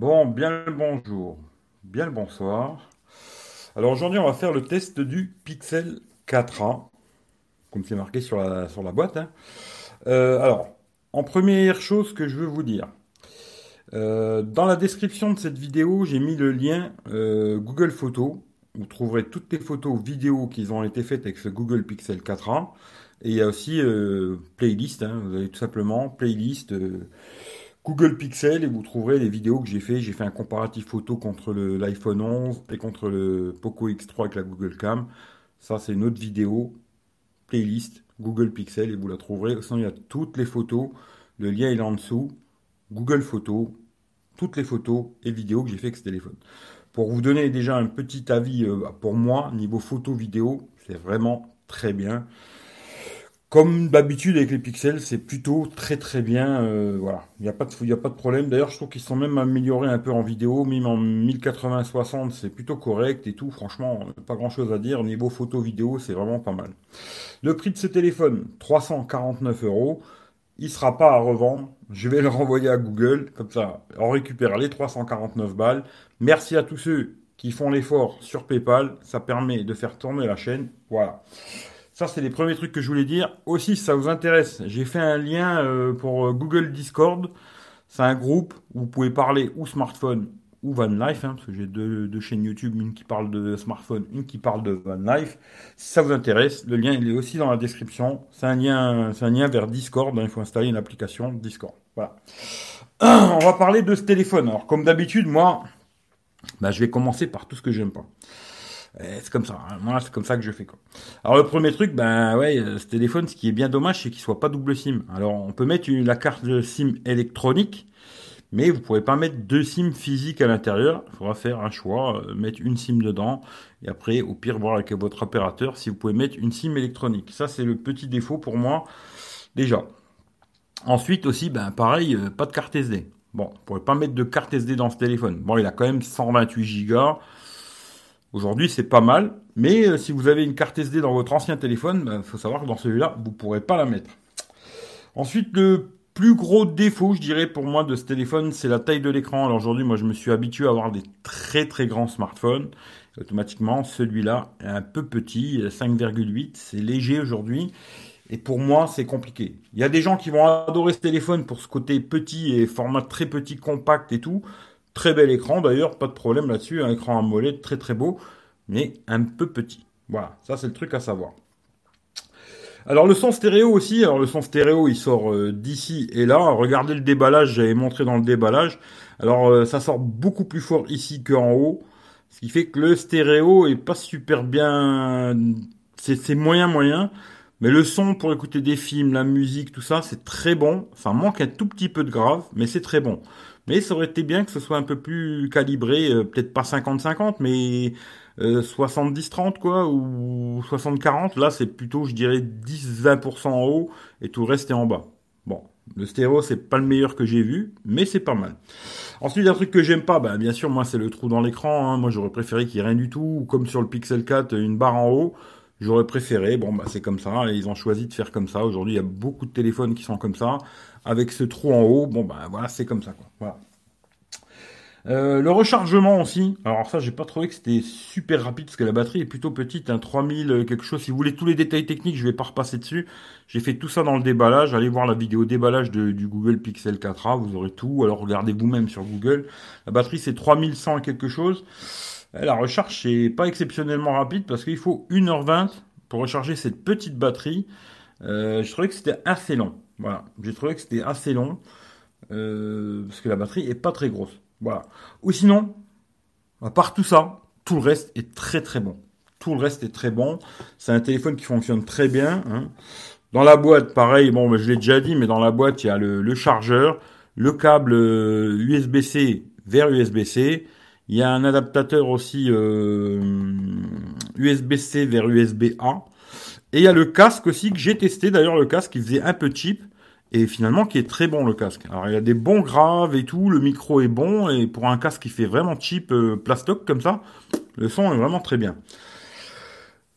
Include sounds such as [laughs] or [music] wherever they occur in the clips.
Bon, bien le bonjour, bien le bonsoir. Alors aujourd'hui, on va faire le test du Pixel 4a, comme c'est marqué sur la, boîte. hein. Euh, alors, en première chose que je veux vous dire, euh, dans la description de cette vidéo, j'ai mis le lien euh, Google Photos. Vous trouverez toutes les photos vidéos qui ont été faites avec ce Google Pixel 4a. Et il y a aussi playlist, hein. vous avez tout simplement playlist Google Pixel et vous trouverez les vidéos que j'ai fait. J'ai fait un comparatif photo contre l'iPhone 11 et contre le Poco X3 avec la Google Cam. Ça, c'est une autre vidéo, playlist Google Pixel et vous la trouverez. Sinon, il y a toutes les photos. Le lien est en dessous. Google Photos, toutes les photos et vidéos que j'ai fait avec ce téléphone. Pour vous donner déjà un petit avis, euh, pour moi, niveau photo vidéo, c'est vraiment très bien. Comme d'habitude avec les pixels, c'est plutôt très très bien. euh, voilà, il n'y a pas de, y a pas de problème. D'ailleurs, je trouve qu'ils sont même améliorés un peu en vidéo, même en 1080-60, c'est plutôt correct et tout. Franchement, pas grand chose à dire. Niveau photo vidéo, c'est vraiment pas mal. Le prix de ce téléphone, 349 euros. Il sera pas à revendre. Je vais [laughs] le renvoyer à Google, comme ça, on récupère les 349 balles. Merci à tous ceux qui font l'effort sur PayPal. Ça permet de faire tourner la chaîne. Voilà. Ça, c'est les premiers trucs que je voulais dire. Aussi, si ça vous intéresse, j'ai fait un lien euh, pour euh, Google Discord. C'est un groupe où vous pouvez parler ou smartphone ou van life, hein, parce que j'ai deux, chaînes YouTube, une qui parle de smartphone, une qui parle de van life. Si ça vous intéresse, le lien il est aussi dans la description. C'est un lien, c'est vers Discord. hein, il faut installer une application Discord. Voilà. [clears throat] On va parler de ce téléphone. Alors, comme d'habitude, moi, bah, je vais commencer par tout ce que j'aime pas. Euh, C'est comme ça, hein. moi c'est comme ça que je fais. Alors le premier truc, ben ouais, euh, ce téléphone, ce qui est bien dommage, c'est qu'il soit pas double SIM. Alors on peut mettre la carte de SIM électronique, mais vous pourrez pas mettre deux SIM physiques à l'intérieur. Il faudra faire un choix, euh, mettre une SIM dedans, et après au pire voir avec votre opérateur si vous pouvez mettre une SIM électronique. Ça c'est le petit défaut pour moi déjà. Ensuite aussi, ben pareil, pas de carte SD. Bon, vous pourrez pas mettre de carte SD dans ce téléphone. Bon, il a quand même 128 Go. Aujourd'hui, c'est pas mal, mais euh, si vous avez une carte SD dans votre ancien téléphone, il faut savoir que dans celui-là, vous pourrez pas la mettre. Ensuite, le plus gros défaut, je dirais, pour moi de ce téléphone, c'est la taille de l'écran. Alors aujourd'hui, moi, je me suis habitué à avoir des très très grands smartphones. Automatiquement, celui-là est un peu petit, 5,8, c'est léger aujourd'hui. Et pour moi, c'est compliqué. Il y a des gens qui vont adorer ce téléphone pour ce côté petit et format très petit, compact et tout. Très bel écran d'ailleurs, pas de problème là-dessus. Un écran AMOLED très très beau, mais un peu petit. Voilà, ça c'est le truc à savoir. Alors le son stéréo aussi, alors le son stéréo il sort euh, d'ici et là. Regardez le déballage, j'avais montré dans le déballage. Alors euh, ça sort beaucoup plus fort ici qu'en haut, ce qui fait que le stéréo est pas super bien, c'est c'est moyen moyen. Mais le son pour écouter des films, la musique, tout ça, c'est très bon. Ça manque un tout petit peu de grave, mais c'est très bon. Mais ça aurait été bien que ce soit un peu plus calibré, euh, peut-être pas 50-50, mais euh, 70-30 quoi, ou 60-40. Là, c'est plutôt, je dirais, 10-20% en haut et tout le reste est en bas. Bon, le stéréo, c'est pas le meilleur que j'ai vu, mais c'est pas mal. Ensuite, un truc que j'aime pas, bah, bien sûr, moi, c'est le trou dans l'écran. hein. Moi, j'aurais préféré qu'il y ait rien du tout, ou comme sur le Pixel 4, une barre en haut. J'aurais préféré, bon bah c'est comme ça, et ils ont choisi de faire comme ça. Aujourd'hui, il y a beaucoup de téléphones qui sont comme ça, avec ce trou en haut. Bon bah voilà, c'est comme ça quoi. Voilà. Euh, le rechargement aussi. Alors ça, j'ai pas trouvé que c'était super rapide parce que la batterie est plutôt petite, un 3000 euh, quelque chose. Si vous voulez tous les détails techniques, je vais pas repasser dessus. J'ai fait tout ça dans le déballage. Allez voir la vidéo déballage du Google Pixel 4a, vous aurez tout. Alors regardez vous-même sur Google. La batterie c'est 3100 et quelque chose. Euh, La recharge c'est pas exceptionnellement rapide parce qu'il faut 1h20 pour recharger cette petite batterie. Euh, je trouvais que c'était assez long. Voilà, j'ai trouvé que c'était assez long euh, parce que la batterie est pas très grosse. Voilà. Ou sinon, à part tout ça, tout le reste est très très bon. Tout le reste est très bon. C'est un téléphone qui fonctionne très bien. hein. Dans la boîte, pareil, bon, je l'ai déjà dit, mais dans la boîte, il y a le, le chargeur, le câble euh, USB-C vers USB-C. Il y a un adaptateur aussi euh, USB-C vers USB-A. Et il y a le casque aussi que j'ai testé. D'ailleurs, le casque, il faisait un peu cheap. Et finalement, qui est très bon le casque. Alors, il y a des bons graves et tout. Le micro est bon. Et pour un casque qui fait vraiment cheap, euh, plastoc comme ça, le son est vraiment très bien.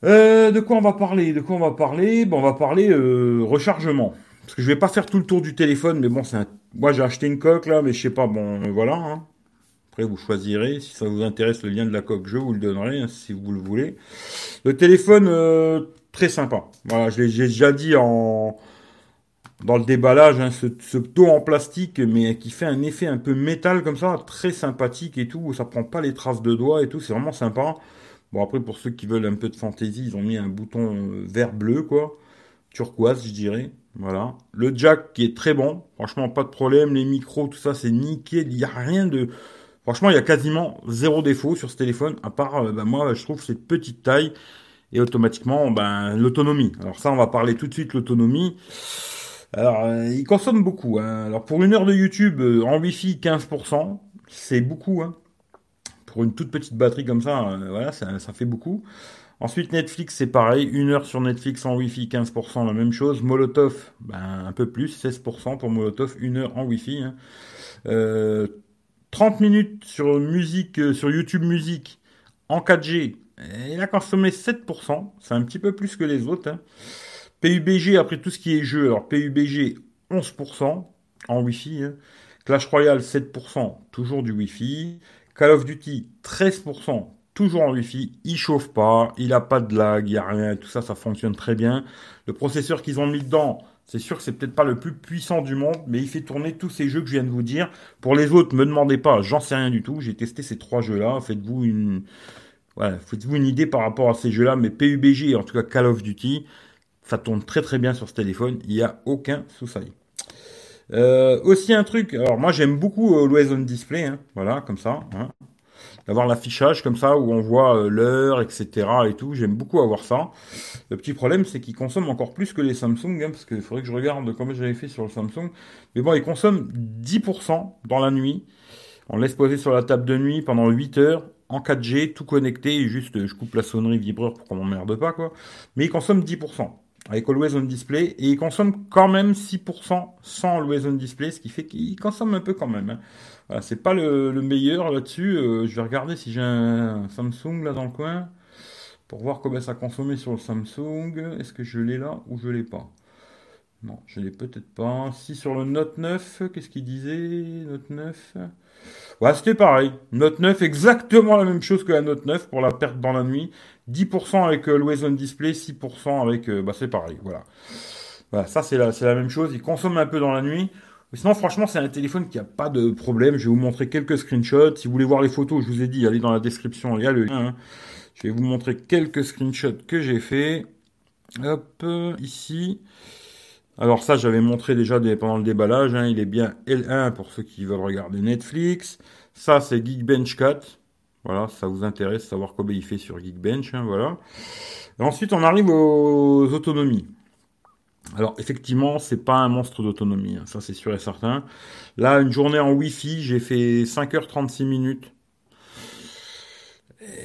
Euh, de quoi on va parler? De quoi on va parler? Bon, on va parler euh, rechargement. Parce que je vais pas faire tout le tour du téléphone, mais bon, c'est un... moi j'ai acheté une coque là, mais je sais pas, bon, voilà. hein. Après, vous choisirez. Si ça vous intéresse, le lien de la coque, je vous le donnerai, hein, si vous le voulez. Le téléphone, très sympa. Voilà, j'ai déjà dit en dans le déballage, hein, ce, ce taux en plastique, mais qui fait un effet un peu métal comme ça, très sympathique et tout. Ça prend pas les traces de doigts et tout. C'est vraiment sympa. Bon, après, pour ceux qui veulent un peu de fantaisie, ils ont mis un bouton euh, vert-bleu, quoi. Turquoise, je dirais. Voilà. Le jack qui est très bon. Franchement, pas de problème. Les micros, tout ça, c'est nickel. Il n'y a rien de... Franchement, il y a quasiment zéro défaut sur ce téléphone, à part, euh, ben, moi, je trouve cette petite taille et automatiquement, ben, l'autonomie. Alors ça, on va parler tout de suite l'autonomie. Alors, euh, il consomme beaucoup. Hein. Alors, pour une heure de YouTube euh, en Wi-Fi, 15%, c'est beaucoup. Hein. Pour une toute petite batterie comme ça, euh, voilà, ça, fait beaucoup. Ensuite, Netflix, c'est pareil. Une heure sur Netflix en Wi-Fi, 15%, la même chose. Molotov, ben, un peu plus, 16% pour Molotov, une heure en Wi-Fi. Hein. 30 minutes sur musique, sur YouTube Musique en 4G. Il a consommé 7%. C'est un petit peu plus que les autres. PUBG, après tout ce qui est jeu, alors PUBG 11% en Wi-Fi, hein. Clash Royale 7%, toujours du Wi-Fi, Call of Duty 13%, toujours en Wi-Fi, il chauffe pas, il a pas de lag, il y a rien, tout ça, ça fonctionne très bien. Le processeur qu'ils ont mis dedans, c'est sûr que c'est peut-être pas le plus puissant du monde, mais il fait tourner tous ces jeux que je viens de vous dire. Pour les autres, me demandez pas, j'en sais rien du tout. J'ai testé ces trois jeux-là. Faites-vous une, faites-vous une idée par rapport à ces jeux-là. Mais PUBG, en tout cas Call of Duty, ça tourne très très bien sur ce téléphone, il n'y a aucun souci. Euh, aussi un truc, alors moi j'aime beaucoup euh, on Display, hein, voilà, comme ça, hein. d'avoir l'affichage comme ça où on voit euh, l'heure, etc. et tout, j'aime beaucoup avoir ça. Le petit problème c'est qu'il consomme encore plus que les Samsung, hein, parce qu'il faudrait que je regarde comment j'avais fait sur le Samsung. Mais bon, il consomme 10% dans la nuit. On laisse poser sur la table de nuit pendant 8 heures en 4G, tout connecté, juste je coupe la sonnerie vibreur pour qu'on m'emmerde pas quoi. Mais il consomme 10% avec Always On Display et il consomme quand même 6% sans Always On Display, ce qui fait qu'il consomme un peu quand même. Hein. Voilà, c'est pas le, meilleur là-dessus. Euh, je vais regarder si j'ai un Samsung là dans le coin pour voir combien ça consommait sur le Samsung. Est-ce que je l'ai là ou je l'ai pas? Non, je l'ai peut-être pas. Si sur le Note 9, qu'est-ce qu'il disait Note 9 Ouais, c'était pareil. Note 9, exactement la même chose que la Note 9 pour la perte dans la nuit. 10% avec euh, l'Always On Display, 6% avec... Euh, bah c'est pareil, voilà. Voilà, ça c'est la, c'est la même chose. Il consomme un peu dans la nuit. Mais sinon, franchement, c'est un téléphone qui a pas de problème. Je vais vous montrer quelques screenshots. Si vous voulez voir les photos, je vous ai dit, allez dans la description, il y a le lien. Hein. Je vais vous montrer quelques screenshots que j'ai fait. Hop, ici. Alors ça, j'avais montré déjà pendant le déballage. Hein. il est bien L1 pour ceux qui veulent regarder Netflix. Ça, c'est Geekbench 4. Voilà, ça vous intéresse, savoir combien il fait sur Geekbench, hein, voilà. ensuite, on arrive aux autonomies. Alors, effectivement, c'est pas un monstre d'autonomie, hein, ça c'est sûr et certain. Là, une journée en Wi-Fi, j'ai fait 5h36 minutes.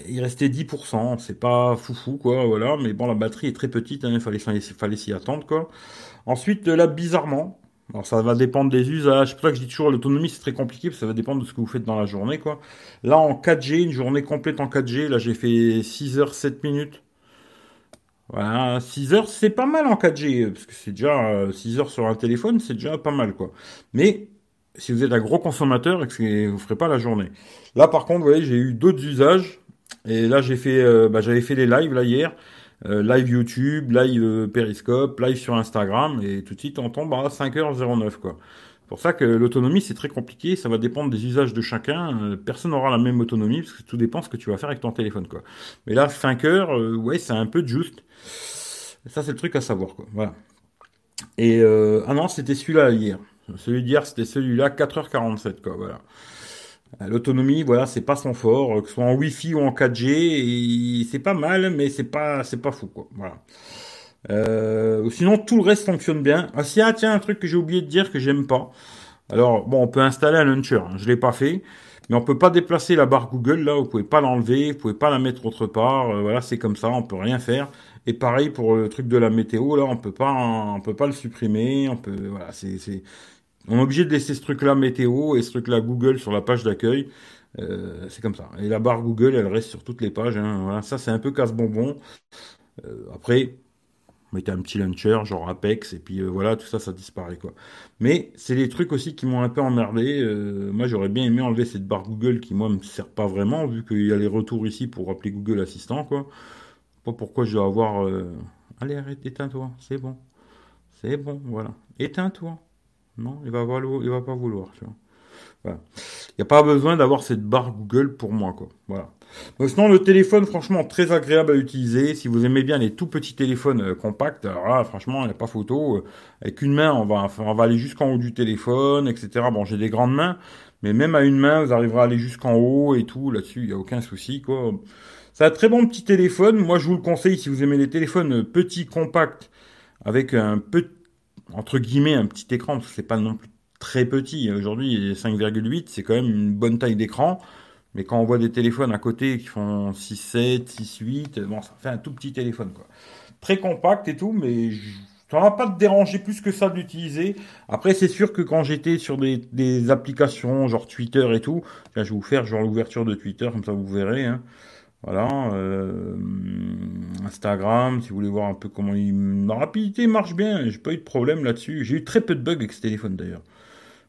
Il restait 10%, c'est pas foufou, quoi, voilà. Mais bon, la batterie est très petite, hein, il fallait, fallait s'y attendre, quoi. Ensuite, là, bizarrement, alors ça va dépendre des usages. C'est pour ça que je dis toujours l'autonomie c'est très compliqué parce que ça va dépendre de ce que vous faites dans la journée quoi. Là en 4G, une journée complète en 4G, là j'ai fait 6 heures 7 minutes. Voilà, 6 heures c'est pas mal en 4G parce que c'est déjà 6 euh, heures sur un téléphone, c'est déjà pas mal quoi. Mais si vous êtes un gros consommateur vous ferez pas la journée. Là par contre, vous voyez, j'ai eu d'autres usages et là j'ai fait euh, bah, j'avais fait les lives là hier. Euh, live YouTube, live euh, Periscope, live sur Instagram, et tout de suite on tombe à 5h09 quoi. C'est pour ça que l'autonomie c'est très compliqué, ça va dépendre des usages de chacun. Euh, personne n'aura la même autonomie parce que tout dépend ce que tu vas faire avec ton téléphone quoi. Mais là 5 heures, ouais c'est un peu juste. Ça c'est le truc à savoir quoi. Voilà. Et ah non c'était celui-là hier. Celui d'hier c'était celui-là 4h47 quoi. Voilà. Euh, l'autonomie, voilà, c'est pas son fort, que ce soit en Wi-Fi ou en 4G, c'est pas mal, mais c'est pas, c'est pas fou, quoi. Voilà. Euh, sinon, tout le reste fonctionne bien. Ah, si, ah, tiens, un truc que j'ai oublié de dire que j'aime pas. Alors, bon, on peut installer un launcher. Hein, je l'ai pas fait, mais on peut pas déplacer la barre Google là. Vous pouvez pas l'enlever, vous pouvez pas la mettre autre part. Euh, voilà, c'est comme ça, on peut rien faire. Et pareil pour le truc de la météo là, on peut pas, on peut pas le supprimer. On peut, voilà, c'est, on est obligé de laisser ce truc-là météo et ce truc-là Google sur la page d'accueil. Euh, c'est comme ça. Et la barre Google, elle reste sur toutes les pages. Hein. Voilà, ça, c'est un peu casse-bonbon. Euh, après, mettez un petit launcher, genre Apex, et puis euh, voilà, tout ça, ça disparaît, quoi. Mais c'est les trucs aussi qui m'ont un peu emmerdé. Euh, moi, j'aurais bien aimé enlever cette barre Google qui, moi, me sert pas vraiment, vu qu'il y a les retours ici pour appeler Google Assistant, quoi. Pas pourquoi je dois avoir... Allez, arrête, éteins-toi, c'est bon. C'est bon, voilà. Éteins-toi. Non, il va, va pas vouloir, tu vois. Il n'y a pas besoin d'avoir cette barre Google pour moi, quoi. Voilà. Sinon, le téléphone, franchement, très agréable à utiliser. Si vous aimez bien les tout petits téléphones euh, compacts, alors là, franchement, il n'y a pas photo. Euh, avec une main, on va, on va aller jusqu'en haut du téléphone, etc. Bon, j'ai des grandes mains, mais même à une main, vous arriverez à aller jusqu'en haut et tout. Là-dessus, il n'y a aucun souci, quoi. C'est un très bon petit téléphone. Moi, je vous le conseille si vous aimez les téléphones petits, compacts, avec un peu, entre guillemets, un petit écran, parce que c'est pas non plus très petit. Aujourd'hui, 5,8, c'est quand même une bonne taille d'écran. Mais quand on voit des téléphones à côté qui font 6,7, 6,8, bon, ça fait un tout petit téléphone, quoi. Très compact et tout, mais ça va pas déranger plus que ça de l'utiliser. Après, c'est sûr que quand j'étais sur des, applications, genre Twitter et tout, je vais vous faire genre l'ouverture de Twitter, comme ça vous verrez. Hein. Voilà, euh, Instagram, si vous voulez voir un peu comment il... la rapidité marche bien, j'ai pas eu de problème là-dessus. J'ai eu très peu de bugs avec ce téléphone d'ailleurs.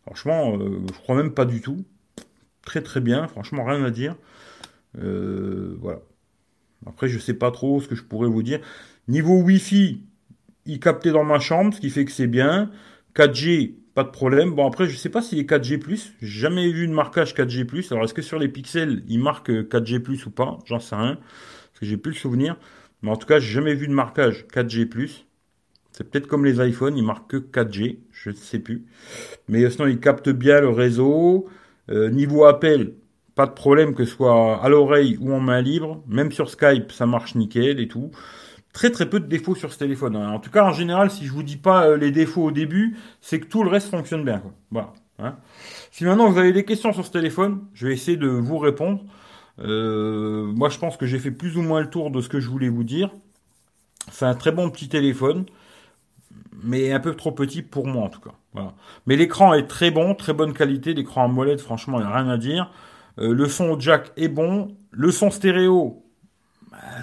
Franchement, euh, je crois même pas du tout. Très très bien, franchement rien à dire. Euh, voilà. Après, je sais pas trop ce que je pourrais vous dire. Niveau Wi-Fi, il captait dans ma chambre, ce qui fait que c'est bien. 4G, pas de problème. Bon, après, je sais pas s'il est 4G+. J'ai jamais vu de marquage 4G+. Alors, est-ce que sur les pixels, il marque 4G+, ou pas? J'en sais rien. Parce que j'ai plus le souvenir. Mais en tout cas, j'ai jamais vu de marquage 4G+. C'est peut-être comme les iPhones, ils marquent que 4G, je sais plus. Mais sinon, ils captent bien le réseau. Euh, niveau appel, pas de problème que ce soit à l'oreille ou en main libre. Même sur Skype, ça marche nickel et tout. Très très peu de défauts sur ce téléphone. Hein. En tout cas, en général, si je vous dis pas euh, les défauts au début, c'est que tout le reste fonctionne bien. Voilà. Hein. Si maintenant vous avez des questions sur ce téléphone, je vais essayer de vous répondre. Euh, moi, je pense que j'ai fait plus ou moins le tour de ce que je voulais vous dire. C'est un très bon petit téléphone mais un peu trop petit pour moi en tout cas. Voilà. Mais l'écran est très bon, très bonne qualité. L'écran en molette, franchement, il n'y a rien à dire. Euh, le son au jack est bon. Le son stéréo,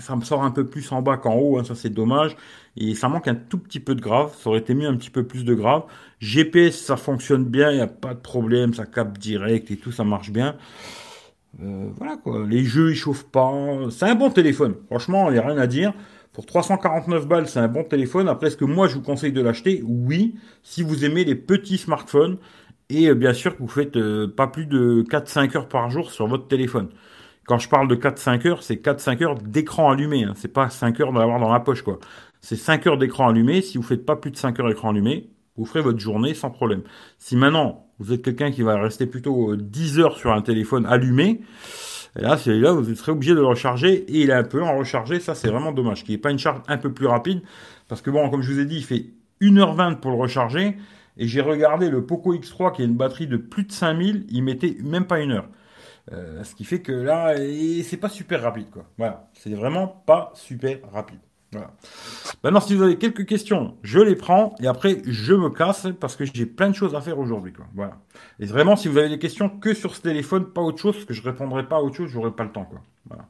ça me sort un peu plus en bas qu'en haut, hein, ça c'est dommage. Et ça manque un tout petit peu de grave. Ça aurait été mieux un petit peu plus de grave. GPS, ça fonctionne bien, il n'y a pas de problème, ça capte direct et tout, ça marche bien. Euh, voilà quoi. Les jeux ils chauffent pas. C'est un bon téléphone. Franchement, il n'y a rien à dire. Pour 349 balles, c'est un bon téléphone. Après, est-ce que moi, je vous conseille de l'acheter? Oui, si vous aimez les petits smartphones. Et euh, bien sûr que vous faites euh, pas plus de 4-5 heures par jour sur votre téléphone. Quand je parle de 4-5 heures, c'est 4-5 heures d'écran allumé. Hein. C'est pas 5 heures d'avoir dans la poche, quoi. C'est 5 heures d'écran allumé. Si vous faites pas plus de 5 heures d'écran allumé, vous ferez votre journée sans problème. Si maintenant, vous êtes quelqu'un qui va rester plutôt 10 euh, heures sur un téléphone allumé, et là, celui-là, vous serez obligé de le recharger et il est un peu en recharger. Ça, c'est vraiment dommage. Qu'il n'y ait pas une charge un peu plus rapide. Parce que bon, comme je vous ai dit, il fait 1h20 pour le recharger. Et j'ai regardé le Poco X3 qui a une batterie de plus de 5000. Il mettait même pas une heure. Euh, ce qui fait que là, c'est pas super rapide, quoi. Voilà. C'est vraiment pas super rapide. Voilà. Maintenant, si vous avez quelques questions, je les prends et après je me casse parce que j'ai plein de choses à faire aujourd'hui. Voilà. Et vraiment, si vous avez des questions que sur ce téléphone, pas autre chose, parce que je répondrai pas à autre chose, j'aurai pas le temps. Quoi. Voilà.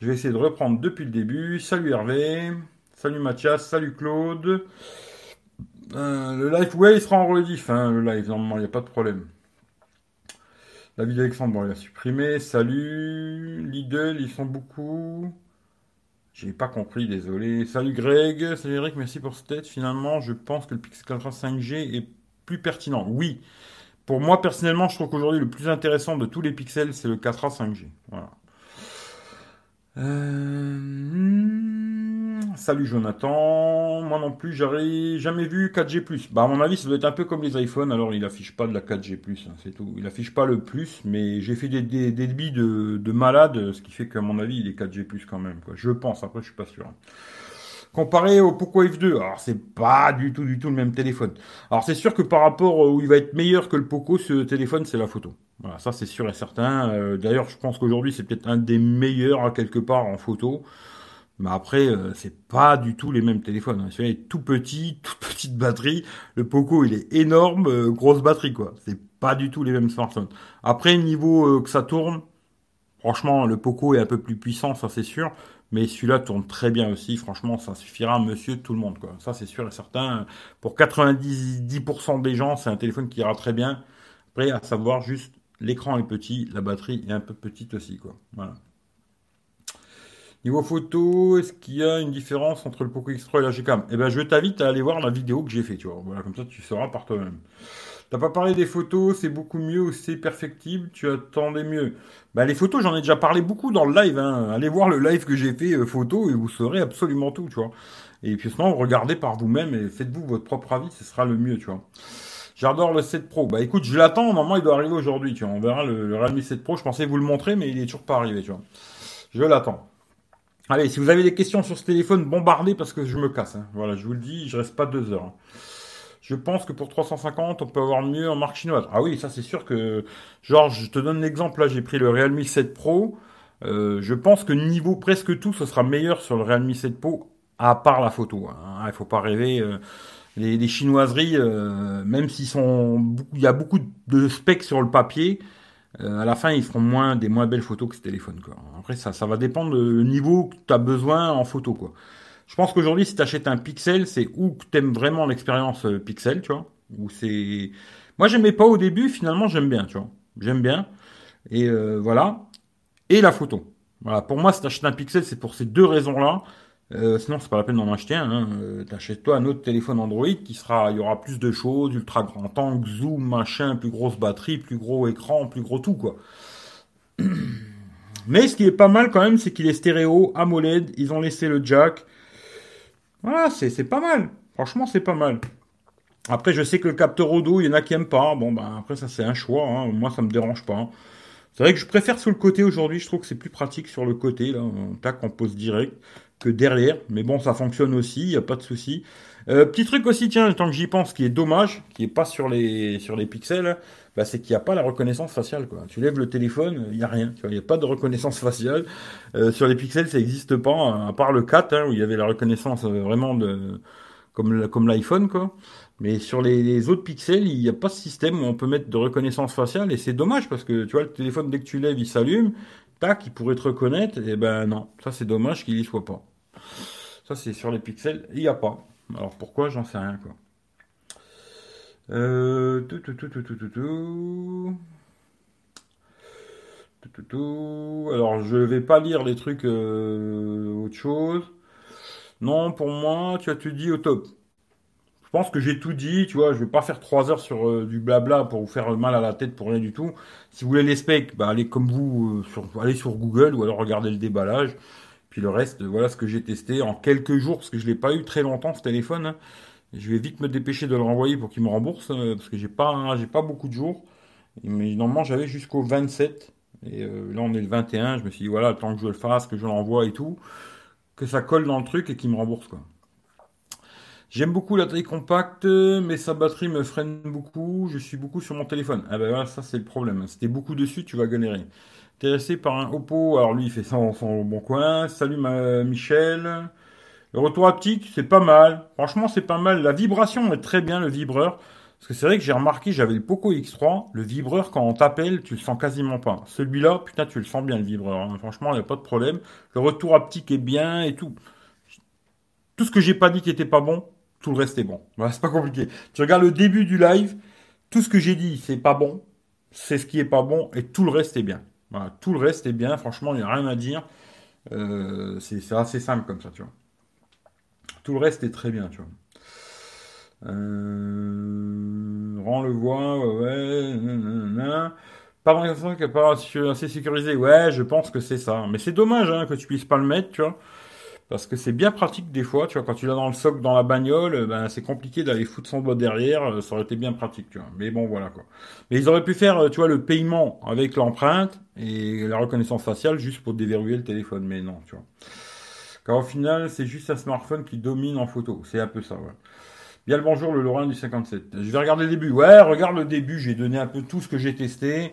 Je vais essayer de reprendre depuis le début. Salut Hervé, salut Mathias, salut Claude. Euh, le live, ouais, il sera en rediff, hein, le live, normalement, il n'y a pas de problème. David d'Alexandre, bon, il a supprimé. Salut, Lidl, ils sont beaucoup. J'ai pas compris, désolé. Salut Greg, salut Eric, merci pour ce tête. Finalement, je pense que le Pixel 4a 5G est plus pertinent. Oui. Pour moi, personnellement, je trouve qu'aujourd'hui, le plus intéressant de tous les pixels, c'est le 4A 5G. Voilà. Euh, salut Jonathan. Moi non plus, j'aurais jamais vu 4G+. Bah, à mon avis, ça doit être un peu comme les iPhones. Alors, il affiche pas de la 4G+, hein, c'est tout. Il affiche pas le plus, mais j'ai fait des, débits de, de malade, ce qui fait qu'à mon avis, il est 4G+, quand même, quoi. Je pense, après, je suis pas sûr. Comparé au Poco F2, alors c'est pas du tout, du tout le même téléphone. Alors c'est sûr que par rapport où il va être meilleur que le Poco, ce téléphone, c'est la photo. Voilà, ça c'est sûr et certain. Euh, d'ailleurs, je pense qu'aujourd'hui c'est peut-être un des meilleurs à quelque part en photo. Mais après, euh, c'est pas du tout les mêmes téléphones. Hein. Celui-là est tout petit, [laughs] toute petite batterie. Le Poco, il est énorme, euh, grosse batterie, quoi. C'est pas du tout les mêmes smartphones. Après, niveau que ça tourne, franchement, le Poco est un peu plus puissant, ça c'est sûr. Mais celui-là tourne très bien aussi. Franchement, ça suffira à monsieur tout le monde. Quoi. Ça, c'est sûr et certain. Pour 90% des gens, c'est un téléphone qui ira très bien. Après, à savoir juste, l'écran est petit, la batterie est un peu petite aussi. Quoi. Voilà. Niveau photo, est-ce qu'il y a une différence entre le Poco X3 et la Gcam Eh ben, je t'invite à aller voir la vidéo que j'ai fait, tu vois. Voilà, comme ça, tu sauras par toi-même. T'as pas parlé des photos, c'est beaucoup mieux ou c'est perfectible, tu attendais mieux? Bah, les photos, j'en ai déjà parlé beaucoup dans le live. Hein. Allez voir le live que j'ai fait euh, photo et vous saurez absolument tout, tu vois. Et puis sinon, regardez par vous-même et faites-vous votre propre avis, ce sera le mieux, tu vois. J'adore le 7 Pro. Bah écoute, je l'attends, normalement il doit arriver aujourd'hui, tu vois. On verra le, le Realme 7 Pro, je pensais vous le montrer, mais il est toujours pas arrivé, tu vois. Je l'attends. Allez, si vous avez des questions sur ce téléphone, bombardez parce que je me casse. Hein. Voilà, je vous le dis, je reste pas deux heures. Hein. Je pense que pour 350, on peut avoir mieux en marque chinoise. Ah oui, ça c'est sûr que... Genre, je te donne l'exemple, là j'ai pris le Realme 7 Pro. Euh, je pense que niveau presque tout, ce sera meilleur sur le Realme 7 Pro, à part la photo. Hein. Il faut pas rêver. Euh, les, chinoiseries, euh, même s'ils sont... Il y a beaucoup de specs sur le papier, à la fin, ils feront moins des moins belles photos que ce téléphone. Quoi. Après, ça, ça va dépendre du niveau que tu as besoin en photo. Quoi. Je pense qu'aujourd'hui, si tu achètes un Pixel, c'est où que tu aimes vraiment l'expérience euh, Pixel, tu vois. Ou c'est. Moi, j'aimais pas au début, finalement, j'aime bien, tu vois. J'aime bien. Et euh, voilà. Et la photo. Voilà. Pour moi, si tu achètes un Pixel, c'est pour ces deux raisons-là. Euh, sinon, c'est pas la peine d'en acheter un. Hein. Euh, T'achètes-toi un autre téléphone Android qui sera, il y aura plus de choses, ultra grand angle, zoom, machin, plus grosse batterie, plus gros écran, plus gros tout, quoi. [clears throat] Mais ce qui est pas mal quand même, c'est qu'il est stéréo, AMOLED, ils ont laissé le jack. Voilà, c'est pas mal. Franchement, c'est pas mal. Après, je sais que le capteur audio, il y en a qui aiment pas. Bon, ben après, ça c'est un choix. Hein. Moi, ça me dérange pas. C'est vrai que je préfère sur le côté aujourd'hui. Je trouve que c'est plus pratique sur le côté. Là, tac, on pose direct que derrière. Mais bon, ça fonctionne aussi. Il n'y a pas de souci. Euh, petit truc aussi, tiens, tant que j'y pense, qui est dommage, qui est pas sur les sur les pixels, bah, c'est qu'il n'y a pas la reconnaissance faciale. Quoi. Tu lèves le téléphone, il n'y a rien. Il n'y a pas de reconnaissance faciale. Euh, sur les pixels, ça n'existe pas, à part le 4, hein, où il y avait la reconnaissance euh, vraiment de comme, comme l'iPhone. quoi. Mais sur les, autres pixels, il n'y a pas ce système où on peut mettre de reconnaissance faciale. Et c'est dommage, parce que tu vois, le téléphone, dès que tu lèves, il s'allume. Tac, il pourrait te reconnaître. Et ben non, ça c'est dommage qu'il y soit pas. Ça c'est sur les pixels, il n'y a pas. Alors pourquoi, j'en sais rien. quoi. Euh, tout, tout, tout, tout, tout, tout, tout. Alors, je vais pas lire les trucs euh, autre chose. Non, pour moi, tu as tout dit au top? Je pense que j'ai tout dit, tu vois, je vais pas faire trois heures sur euh, du blabla pour vous faire mal à la tête pour rien du tout. Si vous voulez les specs, bah, allez comme vous, sur, allez sur Google ou alors regardez le déballage. Puis le reste, voilà ce que j'ai testé en quelques jours, parce que je l'ai pas eu très longtemps ce téléphone. Hein. Je vais vite me dépêcher de le renvoyer pour qu'il me rembourse, euh, parce que j'ai pas, j'ai pas beaucoup de jours. Mais normalement, j'avais jusqu'au 27. Et euh, là, on est le 21. Je me suis dit, voilà, tant que je le fasse, que je l'envoie et tout, que ça colle dans le truc et qu'il me rembourse, quoi. J'aime beaucoup la taille compacte, mais sa batterie me freine beaucoup. Je suis beaucoup sur mon téléphone. Ah ben voilà, ça c'est le problème. Si t'es beaucoup dessus, tu vas galérer. Intéressé par un Oppo, alors lui il fait ça son bon coin. Salut ma Michel. Le retour haptique, c'est pas mal. Franchement, c'est pas mal. La vibration est très bien, le vibreur. Parce que c'est vrai que j'ai remarqué, j'avais le Poco X3, le vibreur, quand on t'appelle, tu le sens quasiment pas. Celui-là, putain, tu le sens bien, le vibreur. Hein. Franchement, il n'y a pas de problème. Le retour haptique est bien et tout. Tout ce que j'ai pas dit qui était pas bon, tout le reste est bon. Voilà, c'est pas compliqué. Tu regardes le début du live, tout ce que j'ai dit, c'est pas bon. C'est ce qui est pas bon et tout le reste est bien. Voilà, tout le reste est bien. Franchement, il n'y a rien à dire. Euh, c'est assez simple comme ça, tu vois. Tout le reste est très bien, tu vois. Euh, rend le voix, ouais, ouais, nanana. Pas qu'il pas assez sécurisé. Ouais, je pense que c'est ça. Mais c'est dommage hein, que tu puisses pas le mettre, tu vois. Parce que c'est bien pratique des fois, tu vois, quand tu l'as dans le socle, dans la bagnole, ben, c'est compliqué d'aller foutre son doigt derrière, euh, ça aurait été bien pratique, tu vois. Mais bon, voilà, quoi. Mais ils auraient pu faire, euh, tu vois, le paiement avec l'empreinte et la reconnaissance faciale juste pour déverrouiller le téléphone, mais non, tu vois. Car au final, c'est juste un smartphone qui domine en photo. C'est un peu ça, ouais. Bien le bonjour, le Lorrain du 57. Je vais regarder le début. Ouais, regarde le début. J'ai donné un peu tout ce que j'ai testé.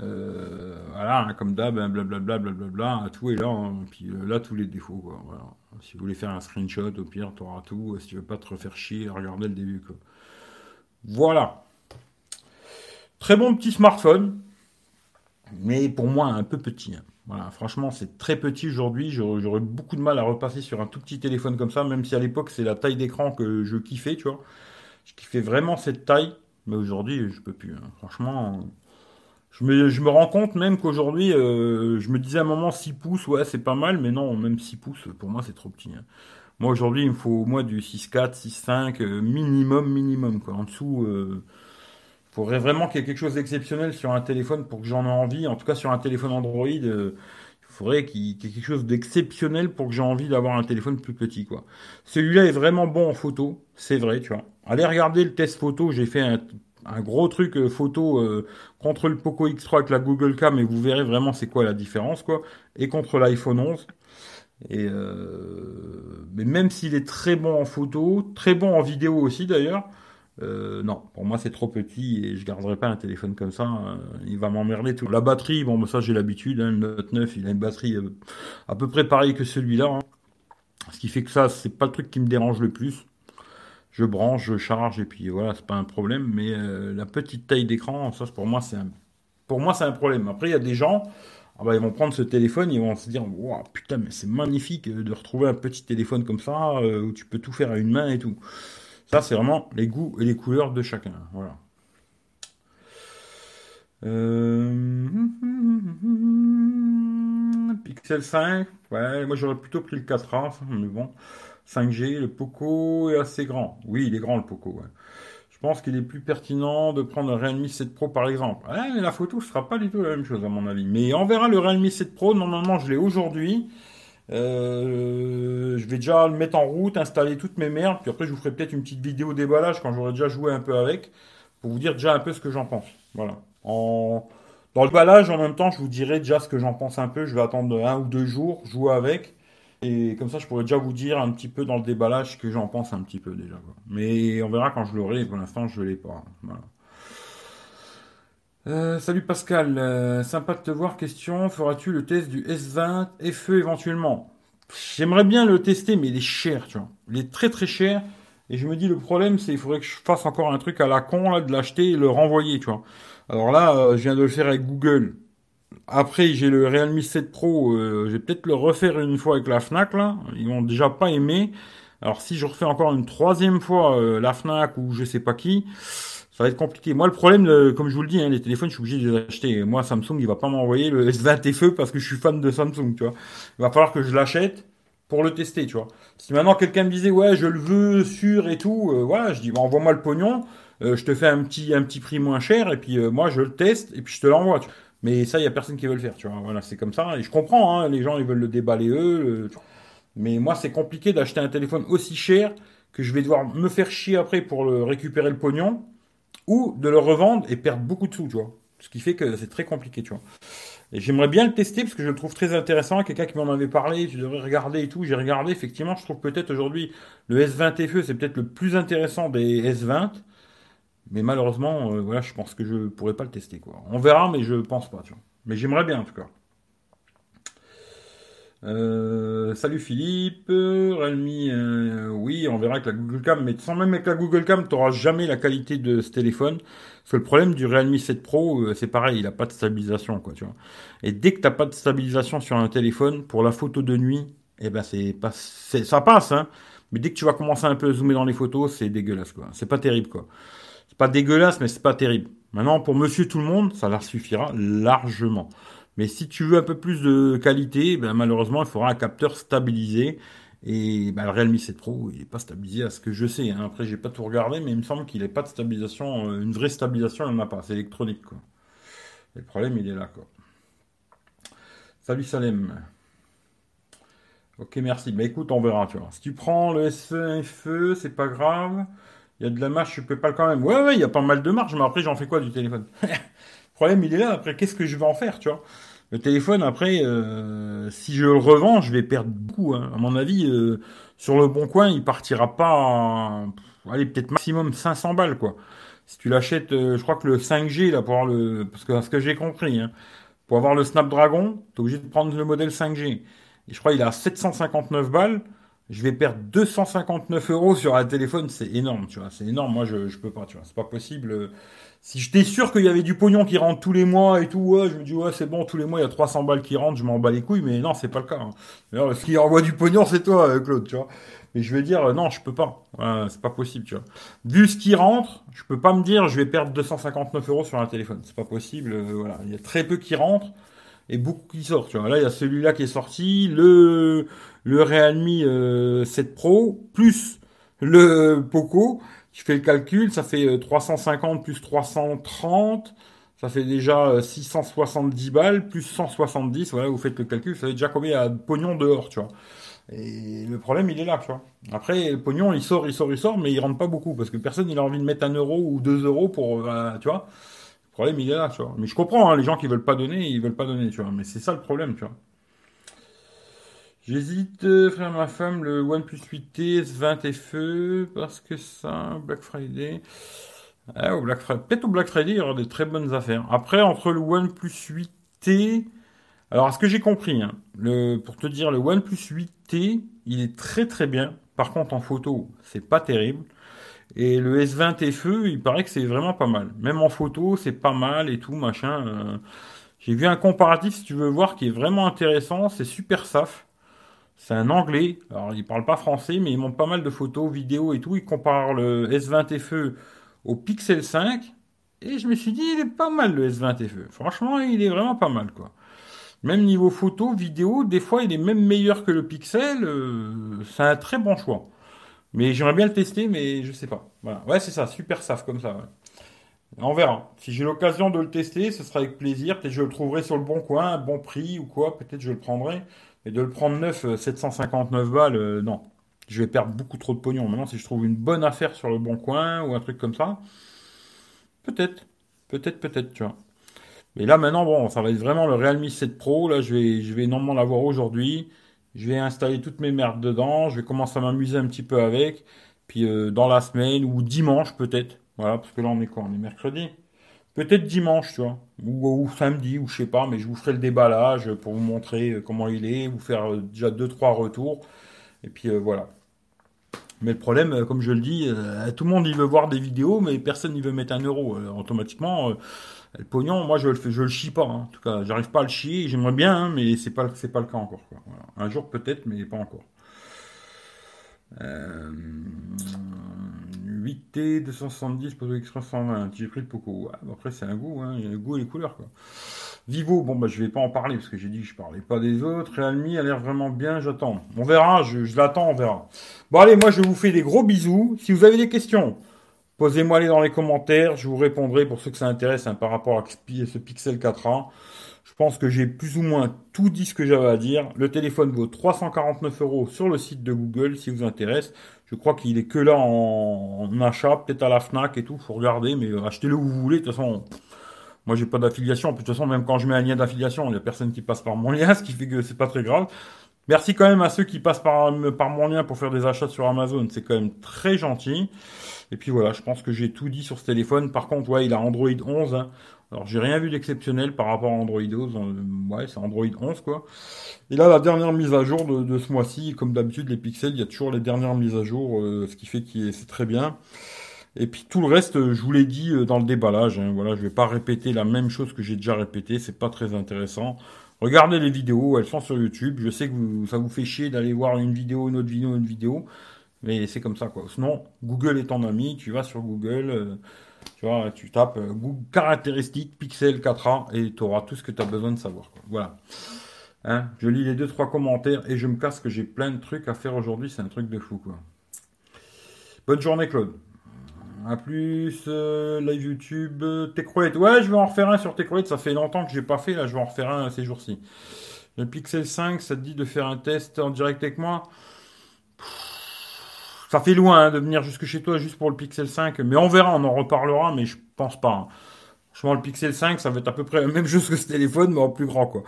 Euh, voilà, hein, comme d'hab, blablabla, blablabla, tout est là. Hein. puis euh, là, tous les défauts, quoi. Si vous voulez faire un screenshot, au pire, tu auras tout. Si tu veux pas te refaire chier, regardez le début, quoi. Voilà. Très bon petit smartphone. mais pour moi un peu petit. Hein. Voilà, franchement, c'est très petit aujourd'hui. J'aurais beaucoup de mal à repasser sur un tout petit téléphone comme ça, même si à l'époque c'est la taille d'écran que je kiffais, tu vois. Je kiffais vraiment cette taille, mais aujourd'hui je peux plus. Hein. Franchement, je me, je rends compte même qu'aujourd'hui, euh, je me disais à un moment 6 pouces, ouais, c'est pas mal, mais non, même 6 pouces, pour moi c'est trop petit. Hein. Moi aujourd'hui, il me faut moi du 6.4, 6.5, euh, minimum, minimum, quoi. En dessous. Euh, il faudrait vraiment qu'il y ait quelque chose d'exceptionnel sur un téléphone pour que j'en ai envie. En tout cas, sur un téléphone Android, euh, il faudrait qu'il y ait quelque chose d'exceptionnel pour que j'ai envie d'avoir un téléphone plus petit, quoi. Celui-là est vraiment bon en photo, c'est vrai, tu vois. Allez regarder le test photo, j'ai fait un, gros truc euh, photo euh, contre le Poco X3 avec la Google Cam et vous verrez vraiment c'est quoi la différence, quoi. Et contre l'iPhone 11. Et mais même s'il est très bon en photo, très bon en vidéo aussi d'ailleurs, euh, non, pour moi c'est trop petit et je garderai pas un téléphone comme ça. Euh, il va m'emmerder tout. La batterie, bon, ça j'ai l'habitude. Hein, le Note 9, il a une batterie euh, à peu près pareille que celui-là. Hein. Ce qui fait que ça, c'est pas le truc qui me dérange le plus. Je branche, je charge et puis voilà, c'est pas un problème. Mais la petite taille d'écran, ça pour moi c'est un, pour moi c'est un problème. Après, il y a des gens. Ah bah, ils vont prendre ce téléphone, ils vont se dire Waouh, putain, mais c'est magnifique de retrouver un petit téléphone comme ça où tu peux tout faire à une main et tout. Ça, c'est vraiment les goûts et les couleurs de chacun. Voilà. Euh, [laughs] Pixel 5, ouais, moi j'aurais plutôt pris le 4A, mais bon. 5G, le Poco est assez grand. Oui, il est grand le Poco. Je pense qu'il est plus pertinent de prendre un Realme 7 Pro par exemple. La photo ne sera pas du tout la même chose à mon avis. Mais on verra le Realme 7 Pro. Normalement, je l'ai aujourd'hui. Euh, je vais déjà le mettre en route, installer toutes mes merdes, puis après je vous ferai peut-être une petite vidéo déballage quand j'aurai déjà joué un peu avec, pour vous dire déjà un peu ce que j'en pense. Voilà. Dans le déballage, en même temps, je vous dirai déjà ce que j'en pense un peu. Je vais attendre un ou deux jours, jouer avec. Et comme ça, je pourrais déjà vous dire un petit peu dans le déballage ce que j'en pense un petit peu déjà. Mais on verra quand je l'aurai. Pour l'instant, je ne l'ai pas. Euh, salut Pascal, euh, sympa de te voir. Question, feras-tu le test du S20 FE éventuellement? J'aimerais bien le tester, mais il est cher, tu vois. Il est très très cher. Et je me dis, le problème, c'est qu'il faudrait que je fasse encore un truc à la con, de l'acheter et le renvoyer, tu vois. Alors là, euh, je viens de le faire avec Google. Après, j'ai le Realme 7 Pro. je vais peut-être le refaire une fois avec la Fnac, là. Ils m'ont déjà pas aimé. Alors si je refais encore une troisième fois la Fnac ou je sais pas qui, ça va être compliqué. Moi, le problème, comme je vous le dis, hein, les téléphones, je suis obligé de les acheter. Moi, Samsung, il va pas m'envoyer le [laughs] S20 FE parce que je suis fan de Samsung, tu vois. Il va falloir que je l'achète pour le tester, tu vois. Si maintenant quelqu'un me disait, ouais, je le veux sûr et tout, euh, voilà, je dis, bah, envoie-moi le pognon, euh, je te fais un petit, un petit prix moins cher et puis euh, moi, je le teste et puis je te l'envoie. Mais ça, il y a personne qui veut le faire, tu vois. Voilà, c'est comme ça. Et je comprends, hein, les gens, ils veulent le déballer eux. Mais moi, c'est compliqué d'acheter un téléphone aussi cher que je vais devoir me faire chier après pour le récupérer le pognon ou de le revendre et perdre beaucoup de sous, tu vois. Ce qui fait que c'est très compliqué, tu vois. Et j'aimerais bien le tester parce que je le trouve très intéressant. Quelqu'un qui m'en avait parlé, tu devrais regarder et tout. J'ai regardé, effectivement, je trouve peut-être aujourd'hui le S20 FE, c'est peut-être le plus intéressant des S20. Mais malheureusement, euh, voilà, je pense que je pourrais pas le tester. On verra, mais je pense pas. Mais j'aimerais bien, en tout cas. Euh, salut Philippe, Realme, euh, oui, on verra avec la Google Cam, mais sans même avec la Google Cam, tu n'auras jamais la qualité de ce téléphone. Parce que le problème du Realme 7 Pro, c'est pareil, il n'a pas de stabilisation, quoi. Et dès que tu n'as pas de stabilisation sur un téléphone, pour la photo de nuit, eh ben c'est pas, ça passe, hein. Mais dès que tu vas commencer un peu à zoomer dans les photos, c'est dégueulasse, quoi. C'est pas terrible, quoi. C'est pas dégueulasse, mais c'est pas terrible. Maintenant, pour Monsieur Tout le Monde, ça leur suffira largement. Mais si tu veux un peu plus de qualité, ben malheureusement, il faudra un capteur stabilisé. Et ben, le Realme 7 Pro, il n'est pas stabilisé à ce que je sais. Hein. Après, j'ai pas tout regardé, mais il me semble qu'il n'est pas de stabilisation, euh, une vraie stabilisation, il n'en a pas. C'est électronique, quoi. le problème, il est là, quoi. Salut Salem. Ok, merci. Mais écoute, on verra. Si tu prends le SFE, c'est pas grave. Il y a de la marge, je peux pas quand même. Ouais, ouais, il y a pas mal de marge, mais après, j'en fais quoi du téléphone? Le problème, il est là. Après, qu'est-ce que je vais en faire, tu vois? Le téléphone, après, euh, si je le revends, je vais perdre beaucoup. Hein. À mon avis, euh, sur le bon coin, il partira pas. allez, peut-être maximum 500 balles, quoi. Si tu l'achètes, euh, je crois que le 5G, là, pour avoir le. Parce que ce que j'ai compris, hein, pour avoir le Snapdragon, tu es obligé de prendre le modèle 5G. Et je crois qu'il a 759 balles. Je vais perdre 259 euros sur un téléphone, c'est énorme, tu vois, c'est énorme. Moi, je, je peux pas, tu vois, c'est pas possible. Si j'étais sûr qu'il y avait du pognon qui rentre tous les mois et tout, je me dis, ouais, c'est bon, tous les mois, il y a 300 balles qui rentrent, je m'en bats les couilles, mais non, c'est pas le cas. Hein. D'ailleurs, ce qui envoie du pognon, c'est toi, euh, Claude, tu vois. Mais je vais dire, euh, non, je peux pas. c'est pas possible, tu vois. Vu ce qui rentre, je peux pas me dire, je vais perdre 259 euros sur un téléphone. C'est pas possible, euh, voilà. Il y a très peu qui rentrent et beaucoup qui sortent, tu vois. Là, il y a celui-là qui est sorti, le, le Realme 7 euh, Pro, plus le Poco. Tu fais le calcul, ça fait 350 euh, plus 330, ça fait déjà 670 euh, balles, plus 170, voilà, vous faites le calcul, ça fait déjà combien de pognon dehors, tu vois. Et le problème, il est là, tu vois. Après, le pognon, il sort, il sort, il sort, mais il rentre pas beaucoup, parce que personne, il a envie de mettre un euro ou deux euros pour, tu vois. Le problème, il est là, tu vois. Mais je comprends, hein, les gens qui veulent pas donner, ils veulent pas donner, tu vois. Mais c'est ça le problème, tu vois. J'hésite, euh, frère, ma femme, le OnePlus 8T S20 FE, parce que ça, Black Friday. Ah, au Black Friday. Peut-être au Black Friday, il y aura des très bonnes affaires. Après, entre le OnePlus 8T, alors, à ce que j'ai compris, hein, pour te dire, le OnePlus 8T, il est très très bien. Par contre, en photo, c'est pas terrible. Et le S20 FE, il paraît que c'est vraiment pas mal. Même en photo, c'est pas mal et tout, machin. Euh. j'ai vu un comparatif, si tu veux voir, qui est vraiment intéressant. C'est super saf. C'est un anglais. Alors, il parle pas français, mais il montre pas mal de photos, vidéos et tout. Il compare le S20 FE au Pixel 5. Et je me suis dit, il est pas mal le S20 FE. Franchement, il est vraiment pas mal, quoi. Même niveau photo, vidéo, des fois, il est même meilleur que le Pixel. Euh, c'est un très bon choix. Mais j'aimerais bien le tester, mais je sais pas. Ouais, c'est ça, super saf comme ça. On verra. Si j'ai l'occasion de le tester, ce sera avec plaisir. Peut-être je le trouverai sur le bon coin, bon prix ou quoi. Peut-être je le prendrai. Et de le prendre neuf, 759 euh, balles, euh, non. Je vais perdre beaucoup trop de pognon. Maintenant, si je trouve une bonne affaire sur le bon coin ou un truc comme ça, peut-être. Peut-être, peut-être, tu vois. Mais là, maintenant, bon, ça va être vraiment le Realme 7 Pro. Là, je vais, je vais normalement l'avoir aujourd'hui. Je vais installer toutes mes merdes dedans. Je vais commencer à m'amuser un petit peu avec. Puis euh, dans la semaine ou dimanche peut-être. Voilà, parce que là, on est quoi On est mercredi. Peut-être dimanche, tu vois, ou, samedi, ou je sais pas, mais je vous ferai le déballage pour vous montrer euh, comment il est, vous faire euh, déjà deux trois retours, et puis euh, voilà. Mais le problème, comme je le dis, tout le monde il veut voir des vidéos, mais personne n'y veut mettre un euro. automatiquement, le pognon, moi je le fais, je le chie pas. Hein. En tout cas, j'arrive pas à le chier. J'aimerais bien, hein, mais c'est pas c'est pas le cas encore. Un jour peut-être, mais pas encore. 8T 270 Poco Express 120. J'ai pris le Poco. après, c'est un goût, hein. il y a le goût et les couleurs. Quoi. Vivo, bon, bah, je vais pas en parler parce que j'ai dit que je parlais pas des autres. Realme a l'air vraiment bien, j'attends. On verra, je, l'attends, on verra. Bon, allez, moi, je vous fais des gros bisous. Si vous avez des questions, posez-moi les dans les commentaires. Je vous répondrai pour ceux que ça intéresse hein, par rapport à ce Pixel 4a. Je pense que j'ai plus ou moins tout dit ce que j'avais à dire. Le téléphone vaut 349 euros sur le site de Google si vous intéresse. Je crois qu'il est que là en, achat, peut-être à la Fnac et tout. Faut regarder, mais euh, achetez-le où vous voulez. De toute façon, moi j'ai pas d'affiliation. De toute façon, même quand je mets un lien d'affiliation, il y a personne qui passe par mon [laughs] lien, ce qui fait que c'est pas très grave. Merci quand même à ceux qui passent par, par mon lien pour faire des achats sur Amazon. C'est quand même très gentil. Et puis voilà, je pense que j'ai tout dit sur ce téléphone. Par contre, ouais, il a Android 11. Hein. Alors j'ai rien vu d'exceptionnel par rapport à Android 11. Euh, ouais, c'est Android 11 quoi. Et là, la dernière mise à jour de, ce mois-ci, comme d'habitude, les pixels, il y a toujours les dernières mises à jour, euh, ce qui fait que c'est très bien. Et puis tout le reste, euh, je vous l'ai dit dans le déballage. Hein, voilà, je vais pas répéter la même chose que j'ai déjà répété. C'est pas très intéressant. Regardez les vidéos, elles sont sur YouTube. Je sais que ça vous fait chier d'aller voir une vidéo, une autre vidéo, une vidéo, mais c'est comme ça quoi. Sinon, Google est ton ami. Tu vas sur Google. Tu vois, tu tapes euh, Google caractéristiques Pixel 4a et tu auras tout ce que tu as besoin de savoir. Voilà. Hein, je lis les deux trois commentaires et je me casse que j'ai plein de trucs à faire aujourd'hui. C'est un truc de fou quoi. Bonne journée Claude. A plus, euh, live YouTube, Techroulette. Ouais, je vais en refaire un sur Techroulette. Ça fait longtemps que j'ai pas fait. Là, je vais en refaire un ces jours-ci. Le Pixel 5, ça te dit de faire un test en direct avec moi? Ça fait loin hein, de venir jusque chez toi juste pour le Pixel 5, mais on verra, on en reparlera, mais je pense pas. Hein. Franchement, le Pixel 5, ça va être à peu près la même [laughs] chose que ce téléphone, mais en plus grand, quoi.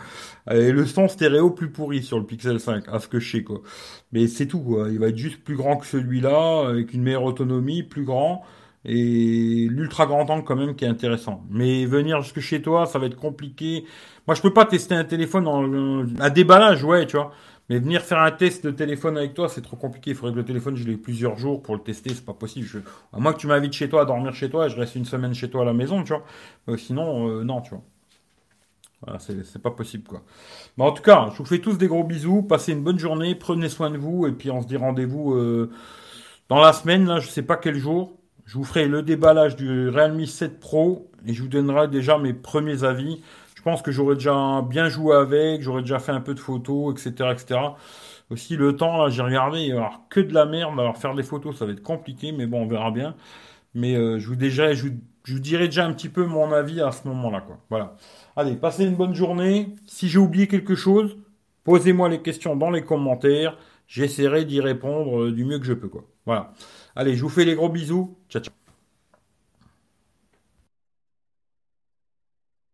Et le son stéréo plus pourri sur le Pixel 5, à ce que je sais, quoi. Mais c'est tout. Il va être juste plus grand que celui-là, avec une meilleure autonomie, plus grand. Et l'ultra grand angle quand même qui est intéressant. Mais venir jusque chez toi, ça va être compliqué. Moi, je peux pas tester un téléphone en, à déballage, ouais, tu vois. Mais venir faire un test de téléphone avec toi, c'est trop compliqué. Il faudrait que le téléphone, je l'ai plusieurs jours pour le tester. C'est pas possible. Je... À moins que tu m'invites chez toi à dormir chez toi et je reste une semaine chez toi à la maison, tu vois. Euh, sinon, euh, non, tu vois. Voilà, c'est pas possible, quoi. Mais en tout cas, je vous fais tous des gros bisous. Passez une bonne journée. Prenez soin de vous. Et puis, on se dit rendez-vous euh, dans la semaine. Là, je sais pas quel jour. Je vous ferai le déballage du Realme 7 Pro et je vous donnerai déjà mes premiers avis. Je pense que j'aurais déjà bien joué avec, j'aurais déjà fait un peu de photos, etc., etc. Aussi le temps, là, j'ai regardé, avoir que de la merde. Alors faire des photos, ça va être compliqué, mais bon, on verra bien. Mais euh, je vous déjà, je vous, dirai déjà un petit peu mon avis à ce moment-là, quoi. Voilà. Allez, passez une bonne journée. Si j'ai oublié quelque chose, posez-moi les questions dans les commentaires. J'essaierai d'y répondre euh, du mieux que je peux, quoi. Voilà. Allez, je vous fais les gros bisous. Ciao, ciao.